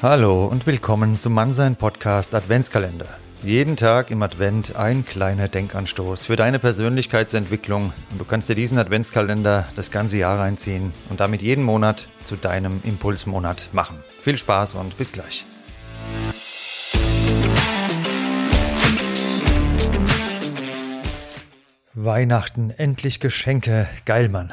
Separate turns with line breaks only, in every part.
Hallo und willkommen zum Mannsein Podcast Adventskalender. Jeden Tag im Advent ein kleiner Denkanstoß für deine Persönlichkeitsentwicklung und du kannst dir diesen Adventskalender das ganze Jahr reinziehen und damit jeden Monat zu deinem Impulsmonat machen. Viel Spaß und bis gleich. Weihnachten, endlich Geschenke, geil Mann.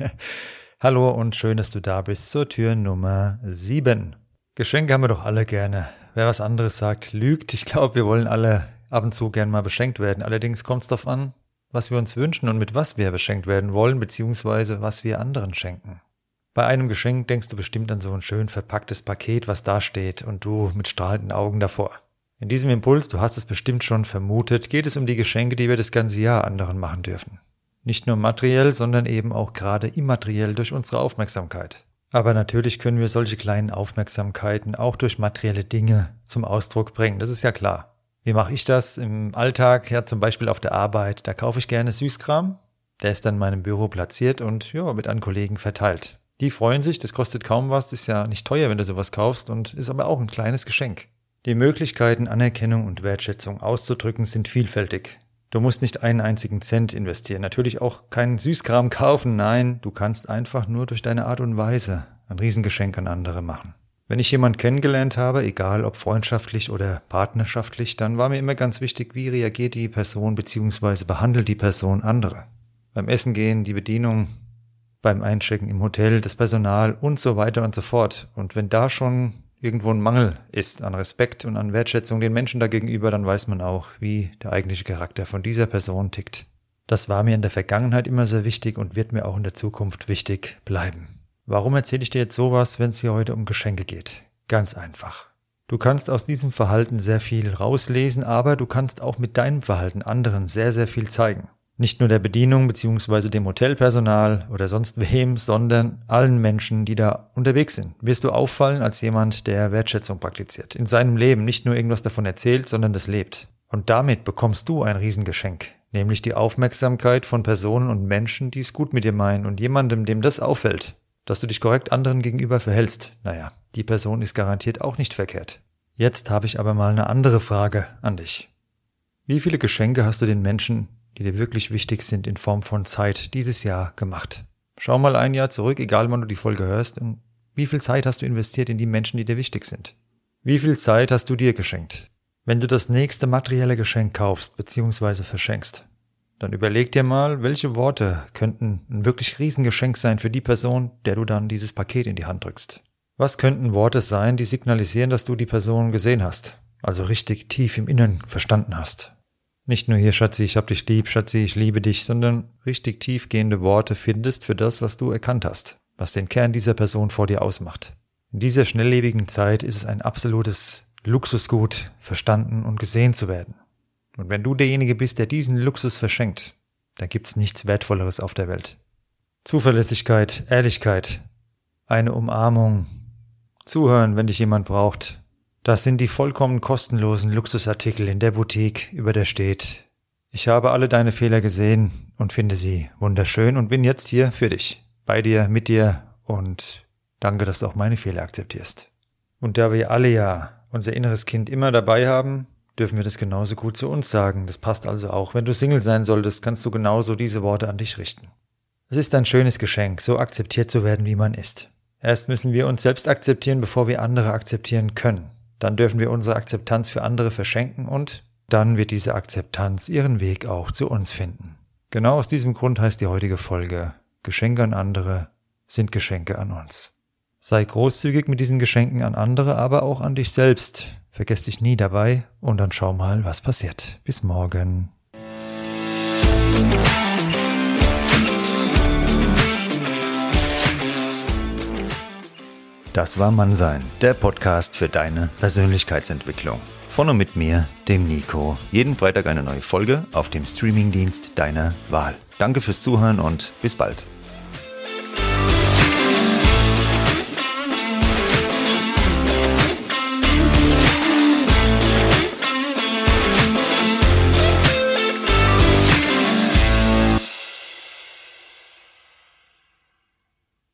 Hallo und schön, dass du da bist zur Tür Nummer 7. Geschenke haben wir doch alle gerne. Wer was anderes sagt, lügt. Ich glaube, wir wollen alle ab und zu gern mal beschenkt werden. Allerdings kommt es darauf an, was wir uns wünschen und mit was wir beschenkt werden wollen, beziehungsweise was wir anderen schenken. Bei einem Geschenk denkst du bestimmt an so ein schön verpacktes Paket, was da steht und du mit strahlenden Augen davor. In diesem Impuls, du hast es bestimmt schon vermutet, geht es um die Geschenke, die wir das ganze Jahr anderen machen dürfen. Nicht nur materiell, sondern eben auch gerade immateriell durch unsere Aufmerksamkeit. Aber natürlich können wir solche kleinen Aufmerksamkeiten auch durch materielle Dinge zum Ausdruck bringen. Das ist ja klar. Wie mache ich das im Alltag? Ja, zum Beispiel auf der Arbeit. Da kaufe ich gerne Süßkram. Der ist dann in meinem Büro platziert und ja, wird an Kollegen verteilt. Die freuen sich, das kostet kaum was, ist ja nicht teuer, wenn du sowas kaufst und ist aber auch ein kleines Geschenk. Die Möglichkeiten, Anerkennung und Wertschätzung auszudrücken, sind vielfältig. Du musst nicht einen einzigen Cent investieren, natürlich auch keinen Süßkram kaufen, nein, du kannst einfach nur durch deine Art und Weise ein Riesengeschenk an andere machen. Wenn ich jemanden kennengelernt habe, egal ob freundschaftlich oder partnerschaftlich, dann war mir immer ganz wichtig, wie reagiert die Person bzw. behandelt die Person andere. Beim Essen gehen, die Bedienung, beim Einchecken im Hotel, das Personal und so weiter und so fort. Und wenn da schon irgendwo ein Mangel ist an Respekt und an Wertschätzung den Menschen dagegenüber, dann weiß man auch, wie der eigentliche Charakter von dieser Person tickt. Das war mir in der Vergangenheit immer sehr wichtig und wird mir auch in der Zukunft wichtig bleiben. Warum erzähle ich dir jetzt sowas, wenn es hier heute um Geschenke geht? Ganz einfach. Du kannst aus diesem Verhalten sehr viel rauslesen, aber du kannst auch mit deinem Verhalten anderen sehr, sehr viel zeigen. Nicht nur der Bedienung bzw. dem Hotelpersonal oder sonst wem, sondern allen Menschen, die da unterwegs sind. Wirst du auffallen als jemand, der Wertschätzung praktiziert. In seinem Leben nicht nur irgendwas davon erzählt, sondern das lebt. Und damit bekommst du ein Riesengeschenk, nämlich die Aufmerksamkeit von Personen und Menschen, die es gut mit dir meinen und jemandem, dem das auffällt, dass du dich korrekt anderen gegenüber verhältst. Naja, die Person ist garantiert auch nicht verkehrt. Jetzt habe ich aber mal eine andere Frage an dich. Wie viele Geschenke hast du den Menschen die dir wirklich wichtig sind in Form von Zeit dieses Jahr gemacht. Schau mal ein Jahr zurück, egal wann du die Folge hörst, und wie viel Zeit hast du investiert in die Menschen, die dir wichtig sind? Wie viel Zeit hast du dir geschenkt? Wenn du das nächste materielle Geschenk kaufst bzw. verschenkst, dann überleg dir mal, welche Worte könnten ein wirklich Riesengeschenk sein für die Person, der du dann dieses Paket in die Hand drückst. Was könnten Worte sein, die signalisieren, dass du die Person gesehen hast, also richtig tief im Innern verstanden hast? Nicht nur hier, Schatzi, ich hab dich lieb, Schatzi, ich liebe dich, sondern richtig tiefgehende Worte findest für das, was du erkannt hast, was den Kern dieser Person vor dir ausmacht. In dieser schnelllebigen Zeit ist es ein absolutes Luxusgut, verstanden und gesehen zu werden. Und wenn du derjenige bist, der diesen Luxus verschenkt, dann gibt's nichts Wertvolleres auf der Welt. Zuverlässigkeit, Ehrlichkeit, eine Umarmung, zuhören, wenn dich jemand braucht, das sind die vollkommen kostenlosen Luxusartikel in der Boutique, über der steht, ich habe alle deine Fehler gesehen und finde sie wunderschön und bin jetzt hier für dich, bei dir, mit dir und danke, dass du auch meine Fehler akzeptierst. Und da wir alle ja unser inneres Kind immer dabei haben, dürfen wir das genauso gut zu uns sagen. Das passt also auch. Wenn du Single sein solltest, kannst du genauso diese Worte an dich richten. Es ist ein schönes Geschenk, so akzeptiert zu werden, wie man ist. Erst müssen wir uns selbst akzeptieren, bevor wir andere akzeptieren können dann dürfen wir unsere Akzeptanz für andere verschenken und dann wird diese Akzeptanz ihren Weg auch zu uns finden. Genau aus diesem Grund heißt die heutige Folge Geschenke an andere sind Geschenke an uns. Sei großzügig mit diesen Geschenken an andere, aber auch an dich selbst. Vergess dich nie dabei und dann schau mal, was passiert. Bis morgen. Das war Mannsein, der Podcast für deine Persönlichkeitsentwicklung. Von und mit mir, dem Nico. Jeden Freitag eine neue Folge auf dem Streamingdienst deiner Wahl. Danke fürs Zuhören und bis bald.